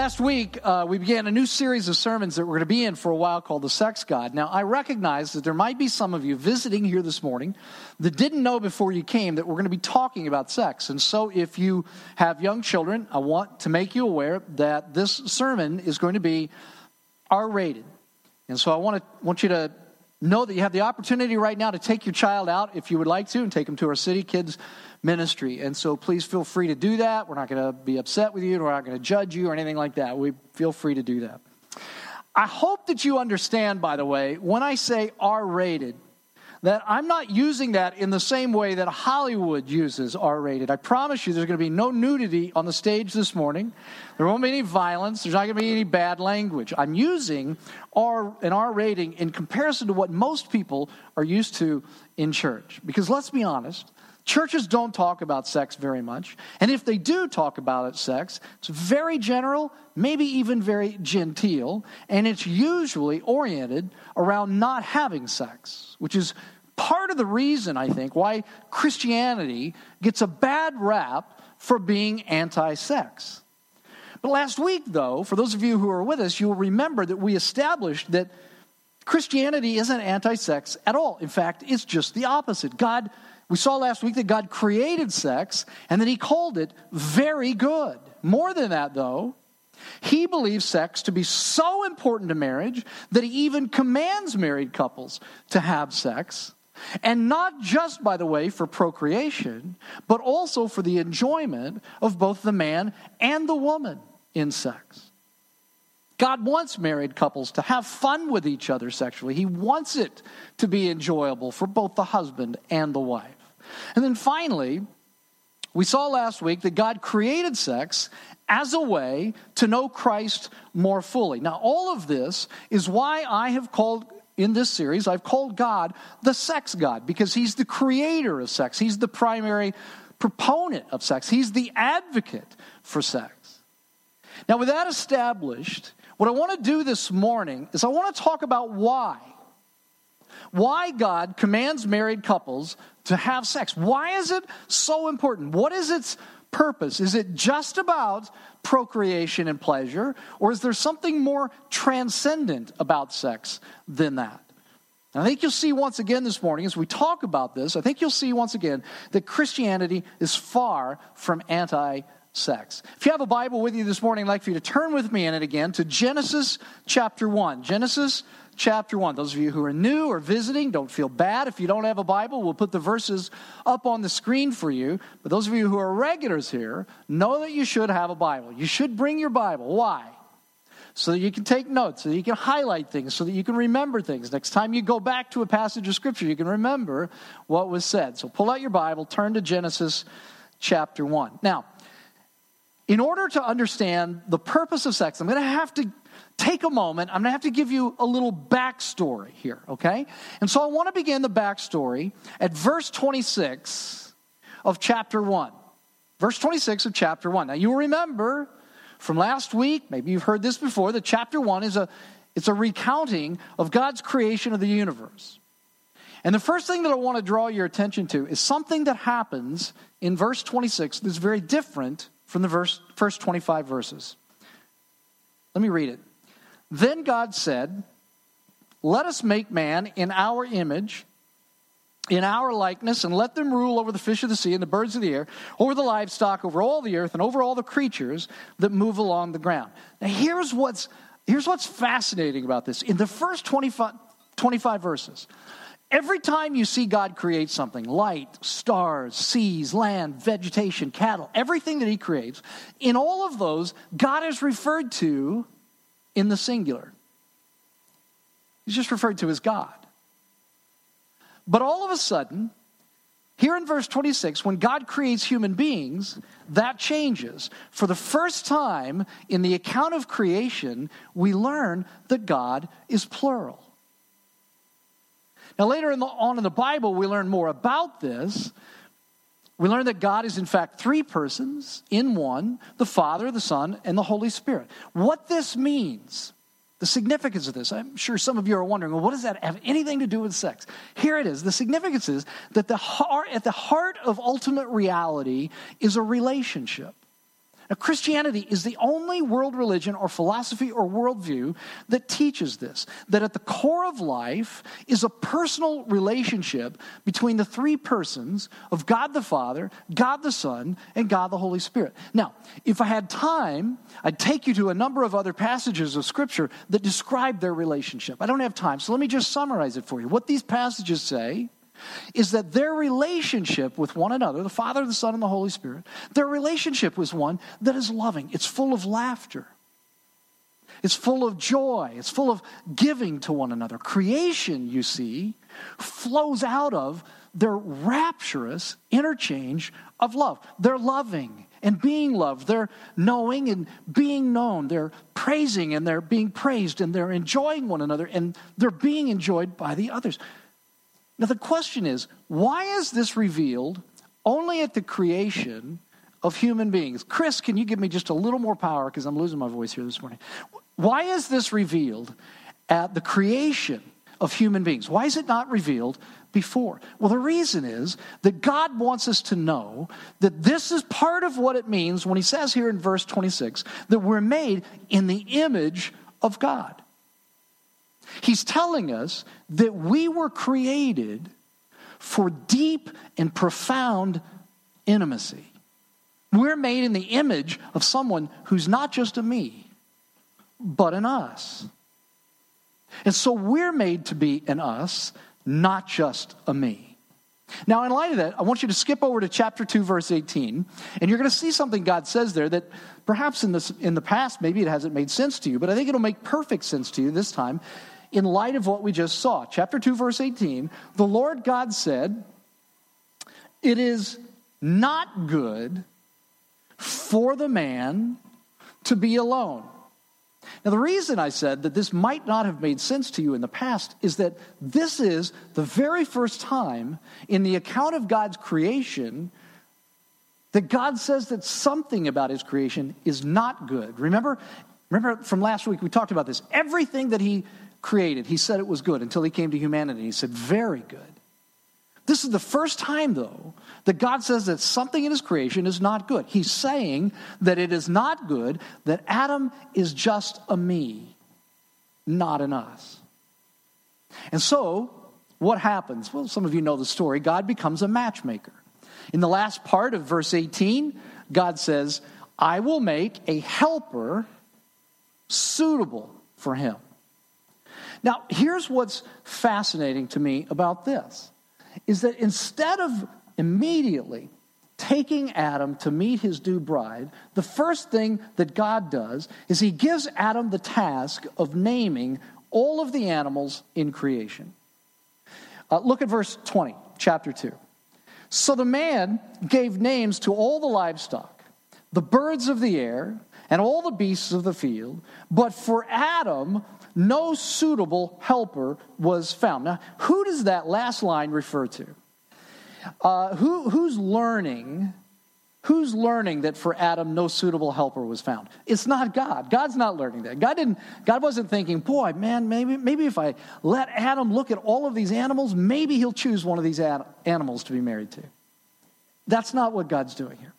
Last week, uh, we began a new series of sermons that we're going to be in for a while called The Sex God. Now, I recognize that there might be some of you visiting here this morning that didn't know before you came that we're going to be talking about sex. And so, if you have young children, I want to make you aware that this sermon is going to be R rated. And so, I want, to, want you to know that you have the opportunity right now to take your child out if you would like to and take them to our City Kids ministry. And so please feel free to do that. We're not going to be upset with you. We're not going to judge you or anything like that. We feel free to do that. I hope that you understand, by the way, when I say R rated, that I'm not using that in the same way that Hollywood uses R rated. I promise you there's going to be no nudity on the stage this morning. There won't be any violence. There's not going to be any bad language. I'm using R, an R rating in comparison to what most people are used to in church. Because let's be honest, Churches don't talk about sex very much. And if they do talk about it, sex, it's very general, maybe even very genteel, and it's usually oriented around not having sex, which is part of the reason, I think, why Christianity gets a bad rap for being anti sex. But last week, though, for those of you who are with us, you'll remember that we established that Christianity isn't anti sex at all. In fact, it's just the opposite. God we saw last week that God created sex and that He called it very good. More than that, though, He believes sex to be so important to marriage that He even commands married couples to have sex. And not just, by the way, for procreation, but also for the enjoyment of both the man and the woman in sex. God wants married couples to have fun with each other sexually. He wants it to be enjoyable for both the husband and the wife. And then finally, we saw last week that God created sex as a way to know Christ more fully. Now, all of this is why I have called in this series, I've called God the sex God, because He's the creator of sex. He's the primary proponent of sex. He's the advocate for sex. Now, with that established, what I want to do this morning is I want to talk about why. Why God commands married couples to have sex. Why is it so important? What is its purpose? Is it just about procreation and pleasure, or is there something more transcendent about sex than that? And I think you'll see once again this morning, as we talk about this, I think you'll see once again that Christianity is far from anti sex. If you have a Bible with you this morning, I'd like for you to turn with me in it again to Genesis chapter 1. Genesis chapter 1. Those of you who are new or visiting, don't feel bad. If you don't have a Bible, we'll put the verses up on the screen for you. But those of you who are regulars here, know that you should have a Bible. You should bring your Bible. Why? So that you can take notes, so that you can highlight things, so that you can remember things. Next time you go back to a passage of Scripture, you can remember what was said. So pull out your Bible, turn to Genesis chapter 1. Now, in order to understand the purpose of sex, I'm going to have to take a moment. I'm going to have to give you a little backstory here, okay? And so I want to begin the backstory at verse 26 of chapter 1. Verse 26 of chapter 1. Now you'll remember from last week, maybe you've heard this before, that chapter 1 is a it's a recounting of God's creation of the universe. And the first thing that I want to draw your attention to is something that happens in verse 26 that's very different from the verse, first 25 verses. Let me read it. Then God said, Let us make man in our image, in our likeness, and let them rule over the fish of the sea and the birds of the air, over the livestock, over all the earth, and over all the creatures that move along the ground. Now, here's what's, here's what's fascinating about this. In the first 25, 25 verses, Every time you see God create something, light, stars, seas, land, vegetation, cattle, everything that He creates, in all of those, God is referred to in the singular. He's just referred to as God. But all of a sudden, here in verse 26, when God creates human beings, that changes. For the first time in the account of creation, we learn that God is plural. Now, later in the, on in the Bible, we learn more about this, we learn that God is, in fact, three persons in one the Father, the Son, and the Holy Spirit. What this means, the significance of this, I'm sure some of you are wondering, well, what does that have anything to do with sex? Here it is. The significance is that the heart, at the heart of ultimate reality is a relationship. Now, Christianity is the only world religion or philosophy or worldview that teaches this that at the core of life is a personal relationship between the three persons of God the Father, God the Son, and God the Holy Spirit. Now, if I had time, I'd take you to a number of other passages of Scripture that describe their relationship. I don't have time, so let me just summarize it for you. What these passages say is that their relationship with one another, the Father, the Son, and the Holy Spirit, their relationship was one that is loving. It's full of laughter. It's full of joy. It's full of giving to one another. Creation, you see, flows out of their rapturous interchange of love. They're loving and being loved. They're knowing and being known. They're praising and they're being praised and they're enjoying one another and they're being enjoyed by the others. Now, the question is why is this revealed only at the creation of human beings? Chris, can you give me just a little more power because I'm losing my voice here this morning? Why is this revealed at the creation of human beings? Why is it not revealed before? Well, the reason is that God wants us to know that this is part of what it means when He says here in verse 26 that we're made in the image of God. He's telling us that we were created for deep and profound intimacy. We're made in the image of someone who's not just a me, but an us. And so we're made to be an us, not just a me. Now, in light of that, I want you to skip over to chapter 2, verse 18, and you're going to see something God says there that perhaps in, this, in the past, maybe it hasn't made sense to you, but I think it'll make perfect sense to you this time in light of what we just saw. Chapter 2, verse 18 the Lord God said, It is not good for the man to be alone. Now, the reason I said that this might not have made sense to you in the past is that this is the very first time in the account of God's creation that God says that something about his creation is not good. Remember, remember from last week we talked about this. Everything that he created. He said it was good until he came to humanity. He said, Very good. This is the first time, though, that God says that something in his creation is not good. He's saying that it is not good, that Adam is just a me, not an us. And so, what happens? Well, some of you know the story. God becomes a matchmaker. In the last part of verse 18, God says, I will make a helper suitable for him. Now, here's what's fascinating to me about this is that instead of immediately taking Adam to meet his due bride, the first thing that God does is he gives Adam the task of naming all of the animals in creation. Uh, look at verse 20, chapter 2. So the man gave names to all the livestock, the birds of the air, and all the beasts of the field, but for Adam, no suitable helper was found. Now, who does that last line refer to? Uh, who, who's learning? Who's learning that for Adam no suitable helper was found? It's not God. God's not learning that. God didn't. God wasn't thinking, "Boy, man, maybe maybe if I let Adam look at all of these animals, maybe he'll choose one of these animals to be married to." That's not what God's doing here.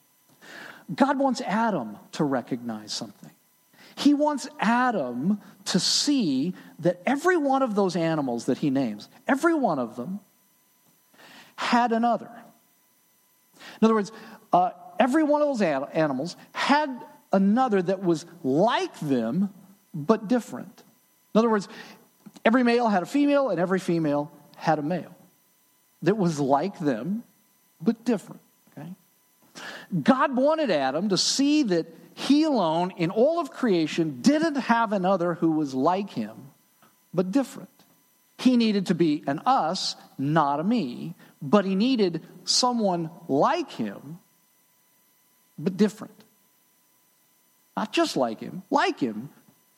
God wants Adam to recognize something. He wants Adam to see that every one of those animals that he names, every one of them, had another. In other words, uh, every one of those animals had another that was like them, but different. In other words, every male had a female, and every female had a male that was like them, but different. Okay? God wanted Adam to see that he alone in all of creation didn't have another who was like him, but different. He needed to be an us, not a me, but he needed someone like him, but different. Not just like him, like him,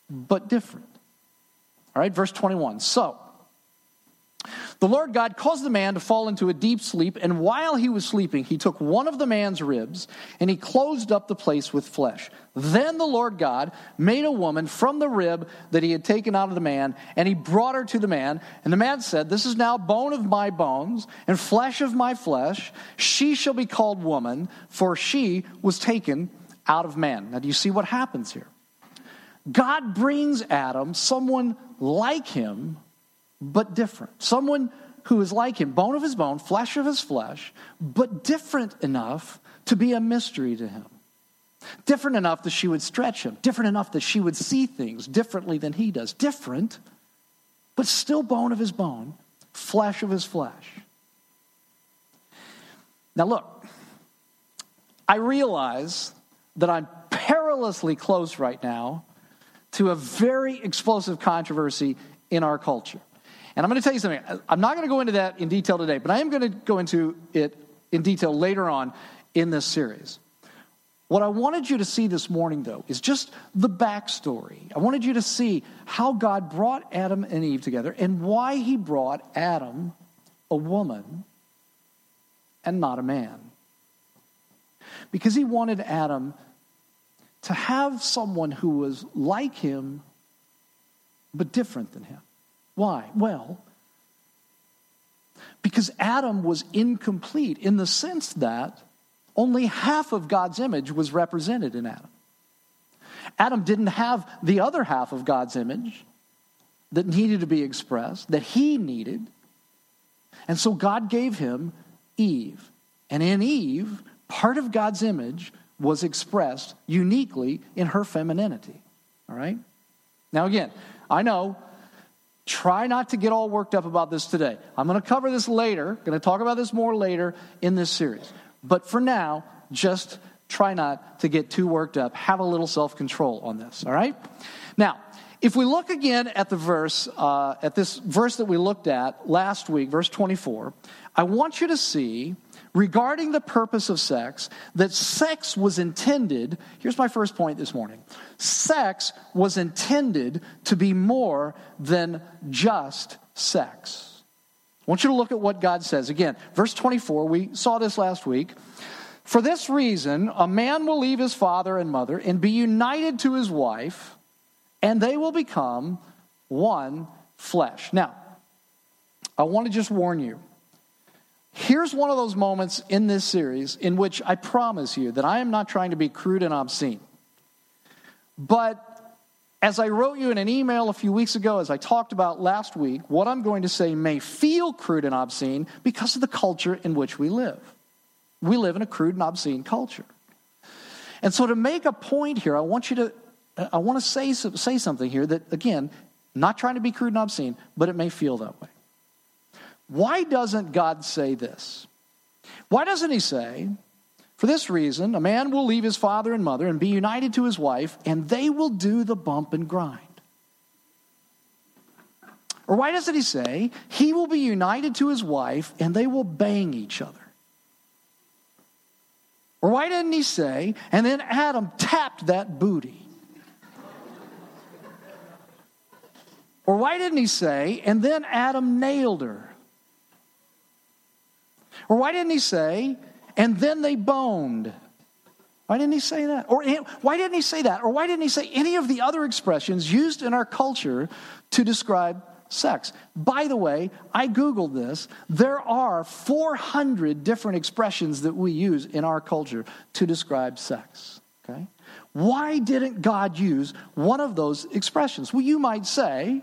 but different. All right, verse 21. So, the Lord God caused the man to fall into a deep sleep, and while he was sleeping, he took one of the man's ribs and he closed up the place with flesh. Then the Lord God made a woman from the rib that he had taken out of the man, and he brought her to the man. And the man said, This is now bone of my bones and flesh of my flesh. She shall be called woman, for she was taken out of man. Now, do you see what happens here? God brings Adam someone like him, but different. Someone who is like him, bone of his bone, flesh of his flesh, but different enough to be a mystery to him. Different enough that she would stretch him, different enough that she would see things differently than he does. Different, but still bone of his bone, flesh of his flesh. Now, look, I realize that I'm perilously close right now to a very explosive controversy in our culture. And I'm going to tell you something. I'm not going to go into that in detail today, but I am going to go into it in detail later on in this series. What I wanted you to see this morning, though, is just the backstory. I wanted you to see how God brought Adam and Eve together and why he brought Adam, a woman, and not a man. Because he wanted Adam to have someone who was like him, but different than him. Why? Well, because Adam was incomplete in the sense that only half of God's image was represented in Adam. Adam didn't have the other half of God's image that needed to be expressed, that he needed. And so God gave him Eve. And in Eve, part of God's image was expressed uniquely in her femininity. All right? Now, again, I know, try not to get all worked up about this today. I'm going to cover this later, going to talk about this more later in this series. But for now, just try not to get too worked up. Have a little self control on this, all right? Now, if we look again at the verse, uh, at this verse that we looked at last week, verse 24, I want you to see regarding the purpose of sex that sex was intended. Here's my first point this morning sex was intended to be more than just sex. I want you to look at what God says. Again, verse 24, we saw this last week. For this reason, a man will leave his father and mother and be united to his wife, and they will become one flesh. Now, I want to just warn you. Here's one of those moments in this series in which I promise you that I am not trying to be crude and obscene. But as I wrote you in an email a few weeks ago, as I talked about last week, what I'm going to say may feel crude and obscene because of the culture in which we live. We live in a crude and obscene culture. And so, to make a point here, I want you to, I want to say, say something here that, again, not trying to be crude and obscene, but it may feel that way. Why doesn't God say this? Why doesn't He say, for this reason, a man will leave his father and mother and be united to his wife, and they will do the bump and grind. Or why doesn't he say, he will be united to his wife and they will bang each other? Or why didn't he say, and then Adam tapped that booty? Or why didn't he say, and then Adam nailed her? Or why didn't he say, and then they boned. Why didn't he say that? Or why didn't he say that? Or why didn't he say any of the other expressions used in our culture to describe sex? By the way, I Googled this. There are 400 different expressions that we use in our culture to describe sex. Okay? Why didn't God use one of those expressions? Well, you might say,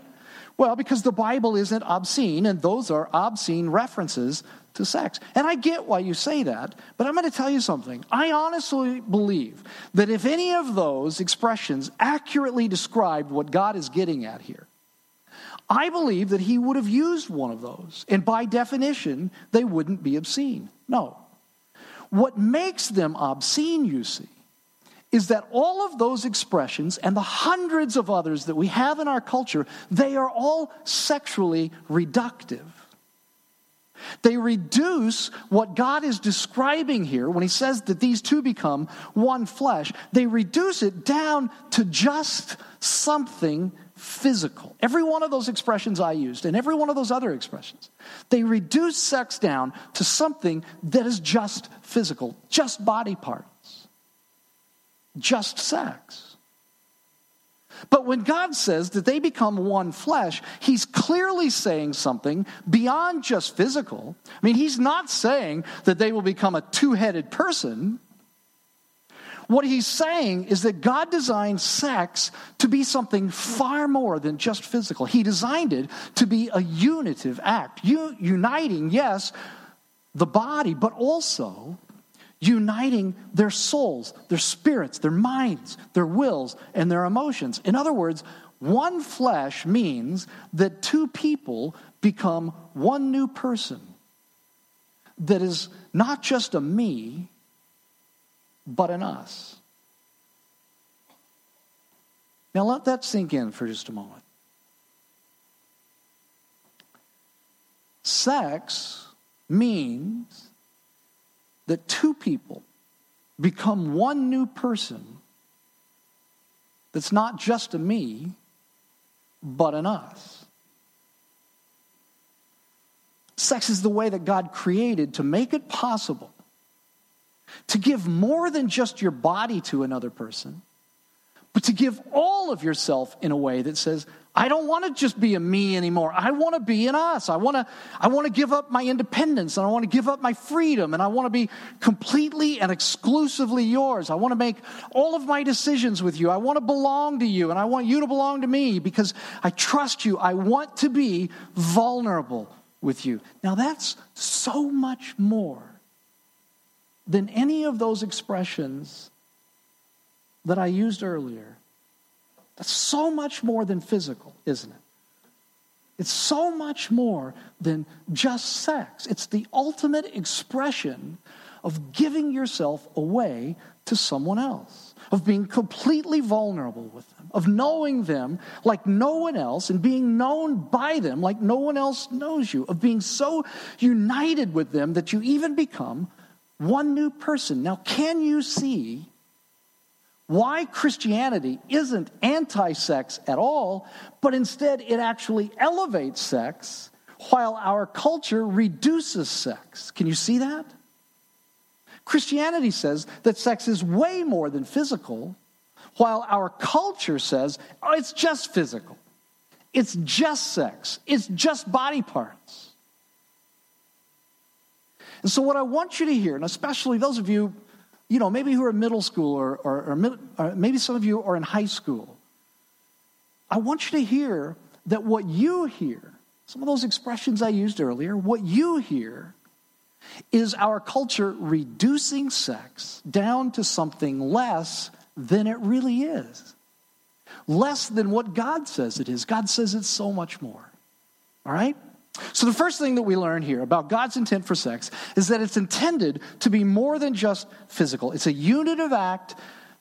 well, because the Bible isn't obscene, and those are obscene references to sex. And I get why you say that, but I'm going to tell you something. I honestly believe that if any of those expressions accurately described what God is getting at here, I believe that he would have used one of those. And by definition, they wouldn't be obscene. No. What makes them obscene, you see, is that all of those expressions and the hundreds of others that we have in our culture, they are all sexually reductive. They reduce what God is describing here when he says that these two become one flesh. They reduce it down to just something physical. Every one of those expressions I used and every one of those other expressions, they reduce sex down to something that is just physical, just body parts, just sex. But when God says that they become one flesh, he's clearly saying something beyond just physical. I mean, he's not saying that they will become a two headed person. What he's saying is that God designed sex to be something far more than just physical. He designed it to be a unitive act, uniting, yes, the body, but also uniting their souls, their spirits, their minds, their wills, and their emotions. In other words, one flesh means that two people become one new person that is not just a me, but an us. Now let that sink in for just a moment. Sex means that two people become one new person that's not just a me, but an us. Sex is the way that God created to make it possible to give more than just your body to another person, but to give all of yourself in a way that says, I don't want to just be a me anymore. I want to be an us. I want to, I want to give up my independence and I want to give up my freedom and I want to be completely and exclusively yours. I want to make all of my decisions with you. I want to belong to you and I want you to belong to me because I trust you. I want to be vulnerable with you. Now that's so much more than any of those expressions that I used earlier. That's so much more than physical, isn't it? It's so much more than just sex. It's the ultimate expression of giving yourself away to someone else, of being completely vulnerable with them, of knowing them like no one else and being known by them like no one else knows you, of being so united with them that you even become one new person. Now, can you see why Christianity isn't anti sex at all, but instead it actually elevates sex while our culture reduces sex? Can you see that? Christianity says that sex is way more than physical, while our culture says oh, it's just physical, it's just sex, it's just body parts. And so, what I want you to hear, and especially those of you, you know, maybe who are in middle school or, or, or, mid, or maybe some of you are in high school, I want you to hear that what you hear, some of those expressions I used earlier, what you hear is our culture reducing sex down to something less than it really is. Less than what God says it is. God says it's so much more. All right? So, the first thing that we learn here about God's intent for sex is that it's intended to be more than just physical. It's a unitive act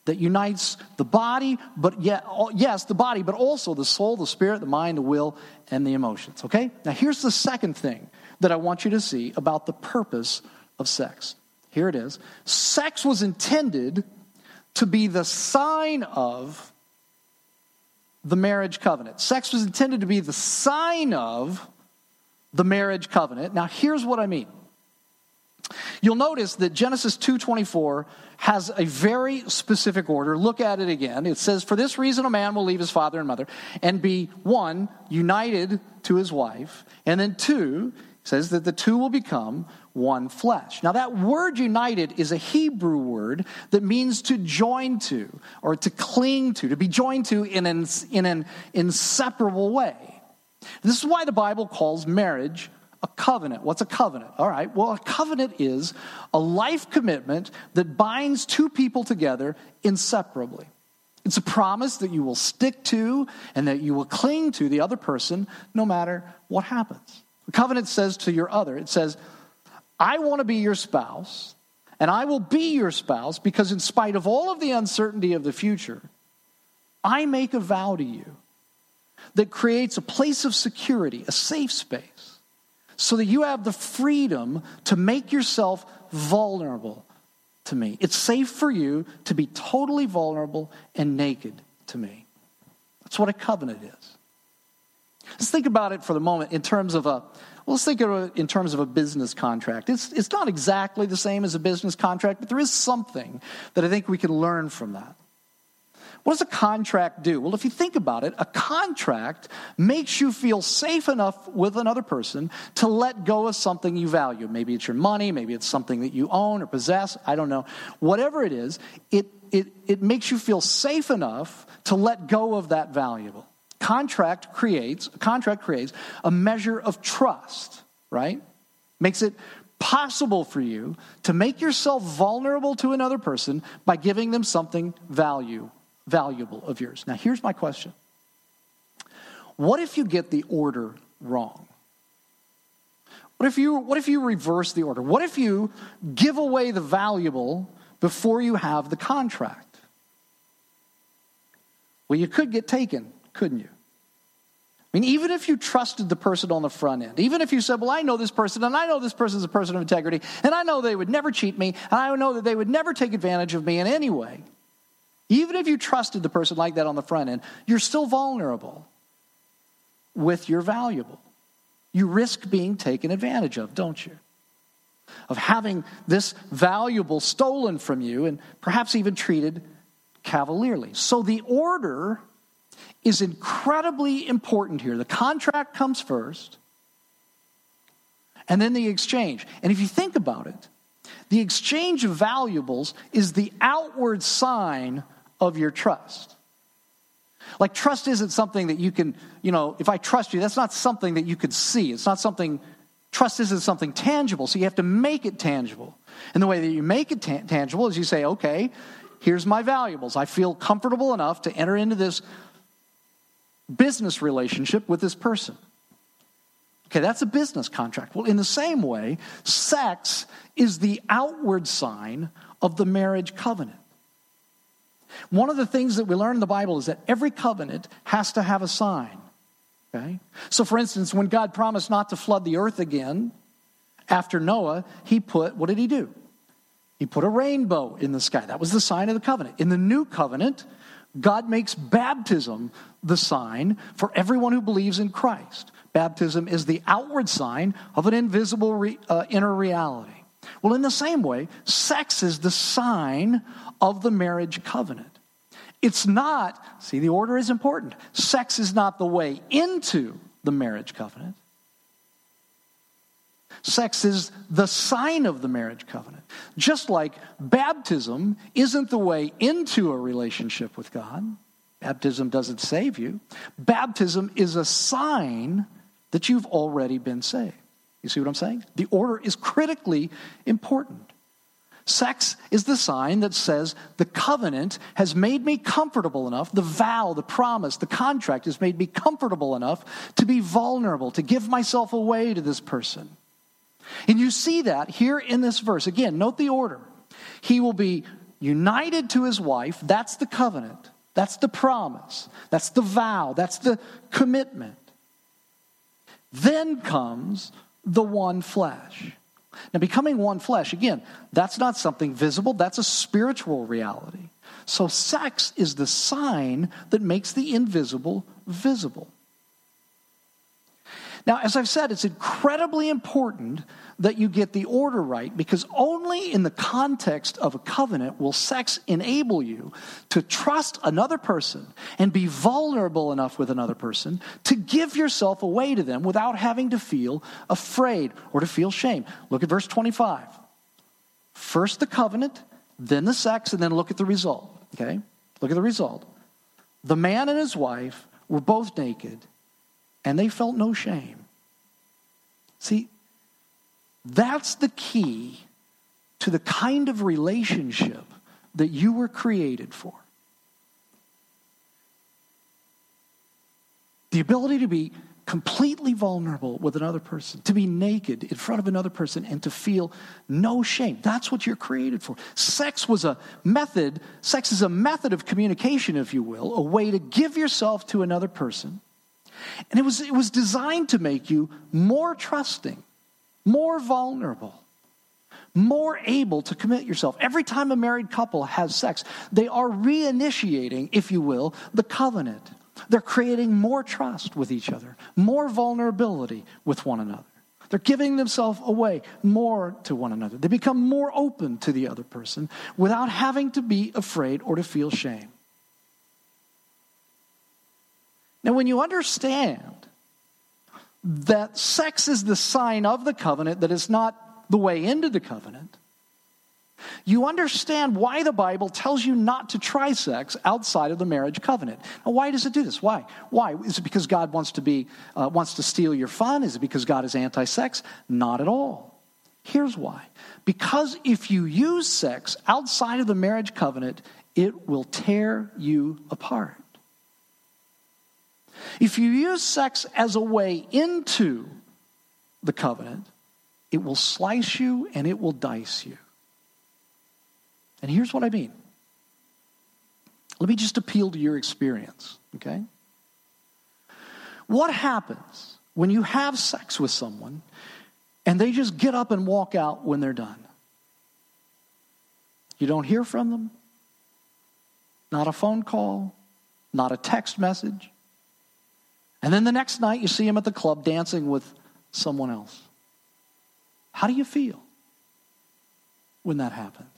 that unites the body, but yet, yes, the body, but also the soul, the spirit, the mind, the will, and the emotions. Okay? Now, here's the second thing that I want you to see about the purpose of sex. Here it is sex was intended to be the sign of the marriage covenant. Sex was intended to be the sign of the marriage covenant. Now, here's what I mean. You'll notice that Genesis 2:24 has a very specific order. Look at it again. It says, "For this reason a man will leave his father and mother and be one united to his wife." And then two says that the two will become one flesh. Now that word united is a Hebrew word that means to join to or to cling to, to be joined to in an, in an inseparable way. This is why the Bible calls marriage a covenant. What's a covenant? All right, well, a covenant is a life commitment that binds two people together inseparably. It's a promise that you will stick to and that you will cling to the other person no matter what happens. The covenant says to your other, it says, I want to be your spouse, and I will be your spouse because, in spite of all of the uncertainty of the future, I make a vow to you that creates a place of security, a safe space, so that you have the freedom to make yourself vulnerable to me. It's safe for you to be totally vulnerable and naked to me. That's what a covenant is. Let's think about it for the moment in terms of a let's think of it in terms of a business contract. It's, it's not exactly the same as a business contract, but there is something that I think we can learn from that. What does a contract do? Well, if you think about it, a contract makes you feel safe enough with another person to let go of something you value. Maybe it's your money, maybe it's something that you own or possess, I don't know. Whatever it is, it it, it makes you feel safe enough to let go of that valuable. Contract creates, contract creates a measure of trust, right? Makes it possible for you to make yourself vulnerable to another person by giving them something value, valuable of yours. Now here's my question. What if you get the order wrong? What if you what if you reverse the order? What if you give away the valuable before you have the contract? Well, you could get taken, couldn't you? I mean, even if you trusted the person on the front end, even if you said, Well, I know this person, and I know this person is a person of integrity, and I know they would never cheat me, and I know that they would never take advantage of me in any way, even if you trusted the person like that on the front end, you're still vulnerable with your valuable. You risk being taken advantage of, don't you? Of having this valuable stolen from you and perhaps even treated cavalierly. So the order is incredibly important here. The contract comes first, and then the exchange. And if you think about it, the exchange of valuables is the outward sign of your trust. Like, trust isn't something that you can, you know, if I trust you, that's not something that you could see. It's not something, trust isn't something tangible. So you have to make it tangible. And the way that you make it ta- tangible is you say, okay, here's my valuables. I feel comfortable enough to enter into this business relationship with this person. Okay, that's a business contract. Well, in the same way, sex is the outward sign of the marriage covenant. One of the things that we learn in the Bible is that every covenant has to have a sign. Okay? So, for instance, when God promised not to flood the earth again after Noah, he put, what did he do? He put a rainbow in the sky. That was the sign of the covenant. In the new covenant, God makes baptism the sign for everyone who believes in Christ. Baptism is the outward sign of an invisible re, uh, inner reality. Well, in the same way, sex is the sign of the marriage covenant. It's not, see, the order is important. Sex is not the way into the marriage covenant. Sex is the sign of the marriage covenant. Just like baptism isn't the way into a relationship with God, baptism doesn't save you. Baptism is a sign that you've already been saved. You see what I'm saying? The order is critically important. Sex is the sign that says the covenant has made me comfortable enough, the vow, the promise, the contract has made me comfortable enough to be vulnerable, to give myself away to this person. And you see that here in this verse. Again, note the order. He will be united to his wife. That's the covenant. That's the promise. That's the vow. That's the commitment. Then comes the one flesh. Now, becoming one flesh, again, that's not something visible, that's a spiritual reality. So, sex is the sign that makes the invisible visible. Now, as I've said, it's incredibly important that you get the order right because only in the context of a covenant will sex enable you to trust another person and be vulnerable enough with another person to give yourself away to them without having to feel afraid or to feel shame. Look at verse 25. First the covenant, then the sex, and then look at the result. Okay? Look at the result. The man and his wife were both naked and they felt no shame. See, that's the key to the kind of relationship that you were created for. The ability to be completely vulnerable with another person, to be naked in front of another person, and to feel no shame. That's what you're created for. Sex was a method, sex is a method of communication, if you will, a way to give yourself to another person and it was, it was designed to make you more trusting, more vulnerable, more able to commit yourself. Every time a married couple has sex, they are reinitiating, if you will, the covenant. They're creating more trust with each other, more vulnerability with one another. They're giving themselves away more to one another. They become more open to the other person without having to be afraid or to feel shame. Now, when you understand that sex is the sign of the covenant, that it's not the way into the covenant, you understand why the Bible tells you not to try sex outside of the marriage covenant. Now, why does it do this? Why? Why? Is it because God wants to be uh, wants to steal your fun? Is it because God is anti-sex? Not at all. Here's why. Because if you use sex outside of the marriage covenant, it will tear you apart. If you use sex as a way into the covenant, it will slice you and it will dice you. And here's what I mean. Let me just appeal to your experience, okay? What happens when you have sex with someone and they just get up and walk out when they're done? You don't hear from them, not a phone call, not a text message. And then the next night you see him at the club dancing with someone else. How do you feel when that happens?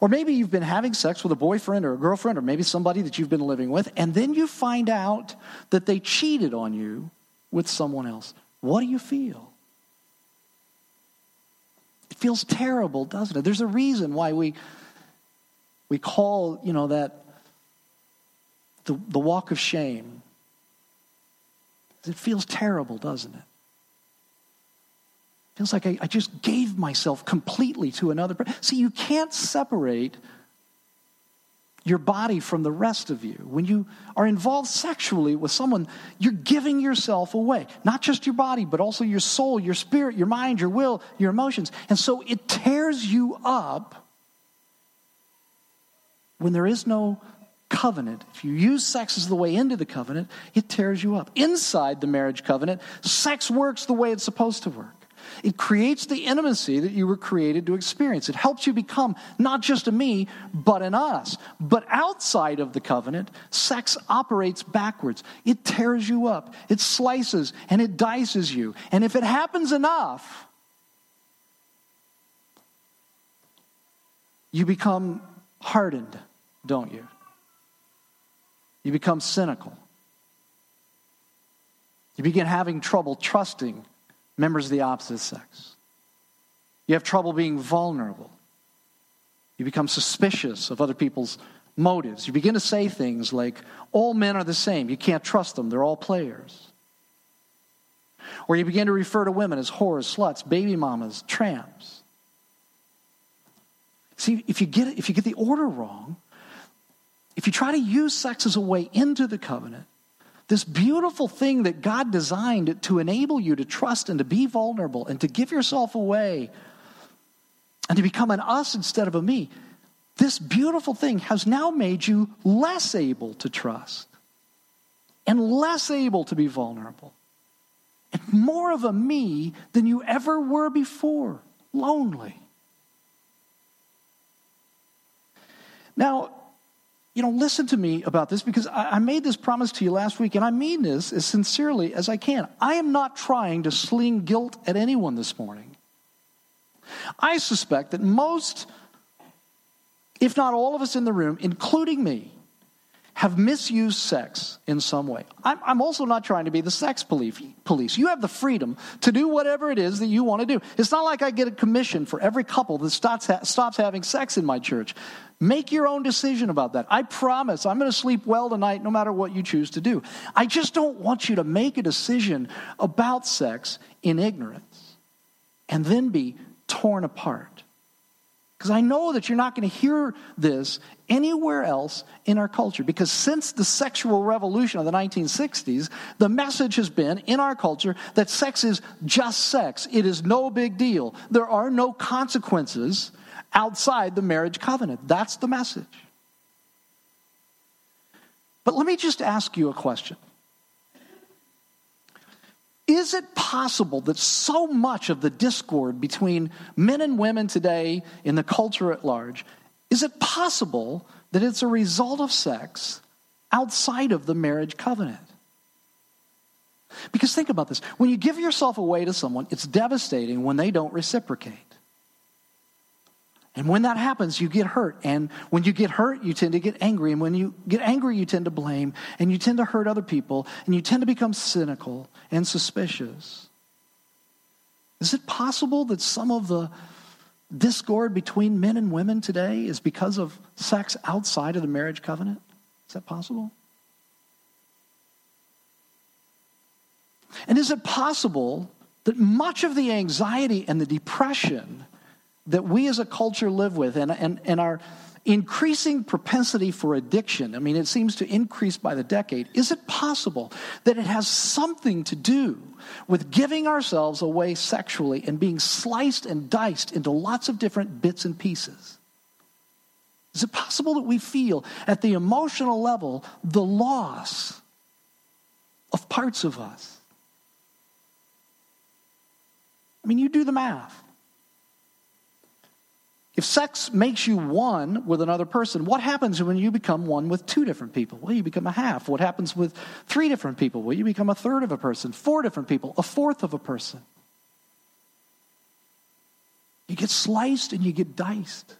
Or maybe you've been having sex with a boyfriend or a girlfriend or maybe somebody that you've been living with, and then you find out that they cheated on you with someone else. What do you feel? It feels terrible, doesn't it? There's a reason why we we call, you know, that the, the walk of shame. It feels terrible, doesn't it? Feels like I, I just gave myself completely to another person. See, you can't separate your body from the rest of you. When you are involved sexually with someone, you're giving yourself away. Not just your body, but also your soul, your spirit, your mind, your will, your emotions. And so it tears you up when there is no covenant. If you use sex as the way into the covenant, it tears you up. Inside the marriage covenant, sex works the way it's supposed to work. It creates the intimacy that you were created to experience. It helps you become not just a me, but an us. But outside of the covenant, sex operates backwards. It tears you up, it slices and it dices you. And if it happens enough, you become hardened, don't you? You become cynical. You begin having trouble trusting members of the opposite sex. You have trouble being vulnerable. You become suspicious of other people's motives. You begin to say things like, all men are the same. You can't trust them. They're all players. Or you begin to refer to women as whores, sluts, baby mamas, tramps. See, if you get, if you get the order wrong, if you try to use sex as a way into the covenant, this beautiful thing that God designed to enable you to trust and to be vulnerable and to give yourself away and to become an us instead of a me. This beautiful thing has now made you less able to trust and less able to be vulnerable and more of a me than you ever were before, lonely. Now, you know, listen to me about this because I, I, made this promise to you last week, and I mean this as sincerely as I can. I am not trying to sling guilt at anyone this morning. I suspect that most, if not all of us in the room, including me, have misused sex in some way. I'm, I'm, also not trying to be the sex police. You have the freedom to do whatever it is that you want to do. It's not like I get a commission for every couple that stops, ha- stops having sex in my church. Make your own decision about that. I promise I'm going to sleep well tonight no matter what you choose to do. I just don't want you to make a decision about sex in ignorance and then be torn apart. Because I know that you're not going to hear this anywhere else in our culture. Because since the sexual revolution of the 1960s, the message has been in our culture that sex is just sex. It is no big deal. There are no consequences outside the marriage covenant. That's the message. But let me just ask you a question. Is it possible that so much of the discord between men and women today in the culture at large, is it possible that it's a result of sex outside of the marriage covenant? Because think about this when you give yourself away to someone, it's devastating when they don't reciprocate. And when that happens, you get hurt. And when you get hurt, you tend to get angry. And when you get angry, you tend to blame. And you tend to hurt other people. And you tend to become cynical and suspicious. Is it possible that some of the discord between men and women today is because of sex outside of the marriage covenant? Is that possible? And is it possible that much of the anxiety and the depression that we as a culture live with and, and, and our increasing propensity for addiction, I mean, it seems to increase by the decade, is it possible that it has something to do with giving ourselves away sexually and being sliced and diced into lots of different bits and pieces? Is it possible that we feel at the emotional level the loss of parts of us? I mean, you do the math. If sex makes you one with another person, what happens when you become one with two different people? Well, you become a half. What happens with three different people? Well, you become a third of a person, four different people, a fourth of a person. You get sliced and you get diced.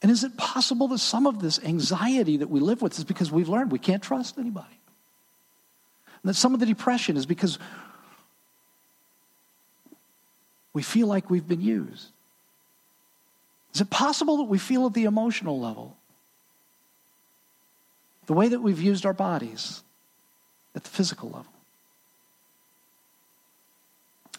And is it possible that some of this anxiety that we live with is because we've learned we can't trust anybody? And that some of the depression is because we feel like we've been used. Is it possible that we feel at the emotional level? The way that we've used our bodies at the physical level.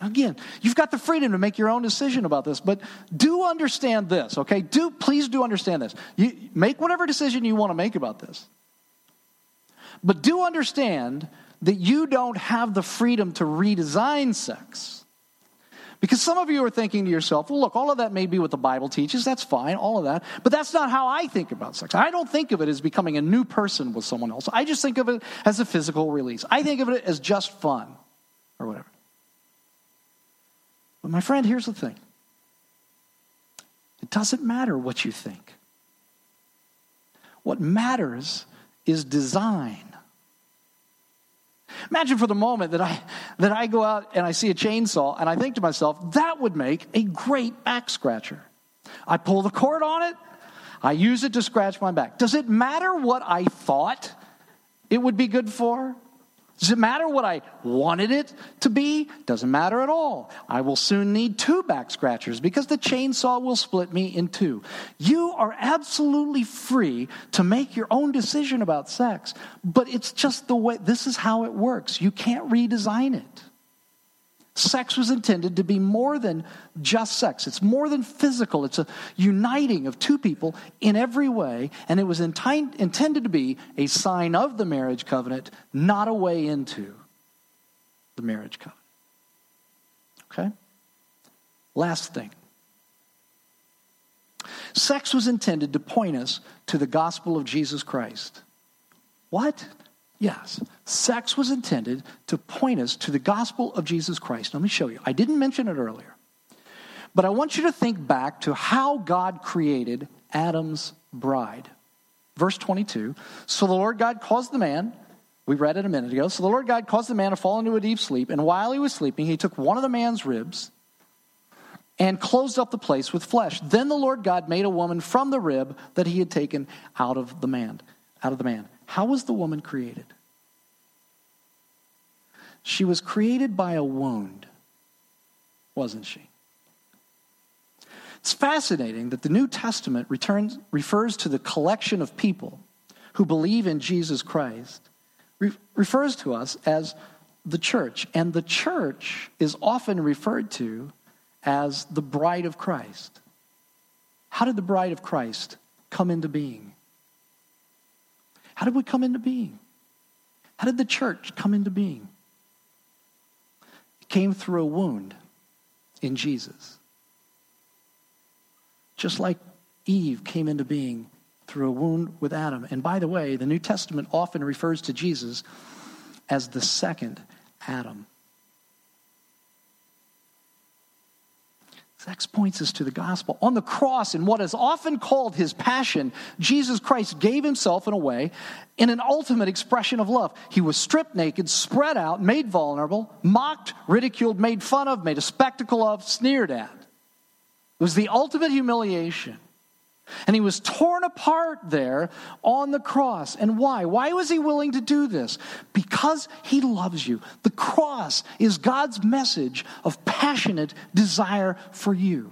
Again, you've got the freedom to make your own decision about this, but do understand this, okay? Do please do understand this. You make whatever decision you want to make about this. But do understand that you don't have the freedom to redesign sex. Because some of you are thinking to yourself, well, look, all of that may be what the Bible teaches. That's fine, all of that. But that's not how I think about sex. I don't think of it as becoming a new person with someone else. I just think of it as a physical release. I think of it as just fun or whatever. But my friend, here's the thing it doesn't matter what you think. What matters is design. Imagine for the moment that I, that I go out and I see a chainsaw and I think to myself, that would make a great back scratcher. I pull the cord on it, I use it to scratch my back. Does it matter what I thought it would be good for? Does it matter what I wanted it to be? Doesn't matter at all. I will soon need two back scratchers because the chainsaw will split me in two. You are absolutely free to make your own decision about sex, but it's just the way, this is how it works. You can't redesign it. Sex was intended to be more than just sex. It's more than physical. It's a uniting of two people in every way, and it was intended to be a sign of the marriage covenant, not a way into the marriage covenant. Okay? Last thing. Sex was intended to point us to the gospel of Jesus Christ. What? Yes, sex was intended to point us to the gospel of Jesus Christ. Let me show you. I didn't mention it earlier, but I want you to think back to how God created Adam's bride. Verse 22 So the Lord God caused the man, we read it a minute ago. So the Lord God caused the man to fall into a deep sleep, and while he was sleeping, he took one of the man's ribs and closed up the place with flesh. Then the Lord God made a woman from the rib that he had taken out of the man, out of the man. How was the woman created? She was created by a wound, wasn't she? It's fascinating that the New Testament returns, refers to the collection of people who believe in Jesus Christ, re- refers to us as the church. And the church is often referred to as the bride of Christ. How did the bride of Christ come into being? How did we come into being? How did the church come into being? It came through a wound in Jesus. Just like Eve came into being through a wound with Adam. And by the way, the New Testament often refers to Jesus as the second Adam. Sex points us to the gospel. On the cross, in what is often called his passion, Jesus Christ gave himself in a way in an ultimate expression of love. He was stripped naked, spread out, made vulnerable, mocked, ridiculed, made fun of, made a spectacle of, sneered at. It was the ultimate humiliation. And he was torn apart there on the cross. And why? Why was he willing to do this? Because he loves you. The cross is God's message of passionate desire for you.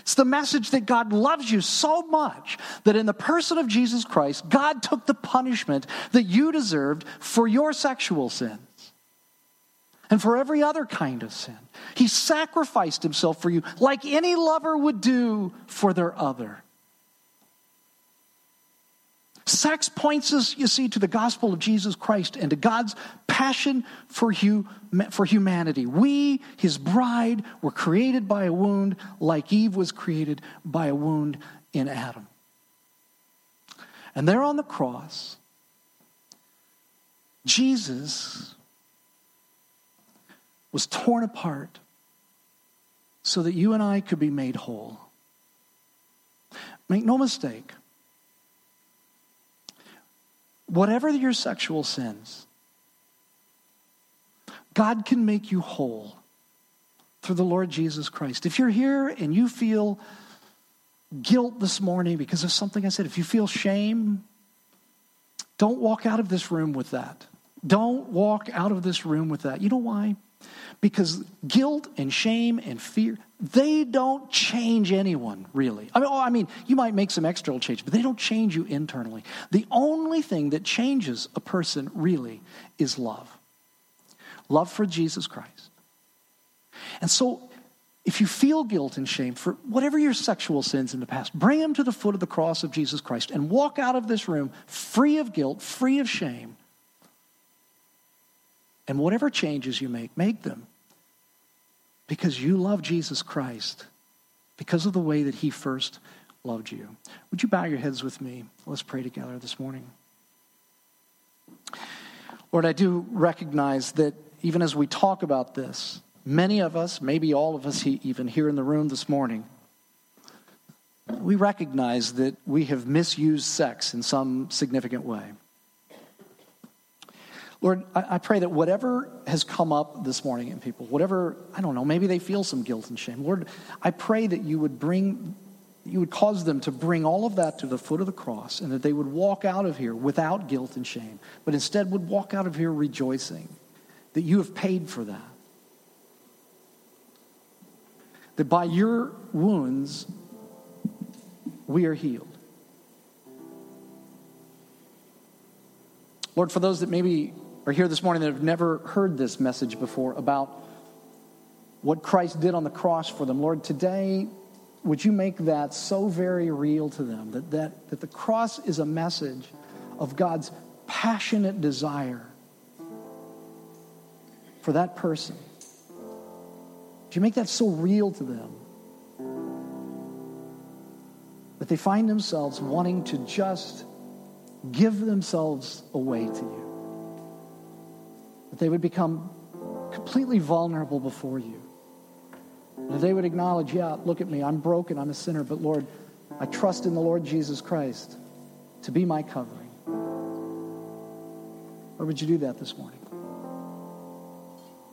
It's the message that God loves you so much that in the person of Jesus Christ, God took the punishment that you deserved for your sexual sins and for every other kind of sin. He sacrificed himself for you like any lover would do for their other. Sex points us, you see, to the gospel of Jesus Christ and to God's passion for, for humanity. We, his bride, were created by a wound like Eve was created by a wound in Adam. And there on the cross, Jesus was torn apart so that you and I could be made whole. Make no mistake, whatever your sexual sins, God can make you whole through the Lord Jesus Christ. If you're here and you feel guilt this morning because of something I said, if you feel shame, don't walk out of this room with that. Don't walk out of this room with that. You know why? Because guilt and shame and fear, they don't change anyone, really. I mean, oh, I mean, you might make some external change, but they don't change you internally. The only thing that changes a person, really, is love love for Jesus Christ. And so, if you feel guilt and shame for whatever your sexual sins in the past, bring them to the foot of the cross of Jesus Christ and walk out of this room free of guilt, free of shame. And whatever changes you make, make them because you love Jesus Christ, because of the way that he first loved you. Would you bow your heads with me? Let's pray together this morning. Lord, I do recognize that even as we talk about this, many of us, maybe all of us even here in the room this morning, we recognize that we have misused sex in some significant way. Lord, I, pray that whatever has come up this morning in people, whatever, I don't know, maybe they feel some guilt and shame. Lord, I pray that you would bring, you would cause them to bring all of that to the foot of the cross and that they would walk out of here without guilt and shame, but instead would walk out of here rejoicing that you have paid for that. That by your wounds, we are healed. Lord, for those that maybe are here this morning that have never heard this message before about what Christ did on the cross for them, Lord, today, would you make that so very real to them that, that, that the cross is a message of God's passionate desire for that person? Would you make that so real to them that they find themselves wanting to just give themselves away to you? They would become completely vulnerable before you. They would acknowledge, yeah, look at me, I'm broken, I'm a sinner, but Lord, I trust in the Lord Jesus Christ to be my covering. Or would you do that this morning?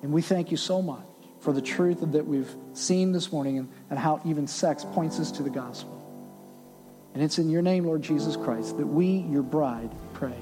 And we thank you so much for the truth that we've seen this morning and, and how even sex points us to the gospel. And it's in your name, Lord Jesus Christ, that we, your bride, pray.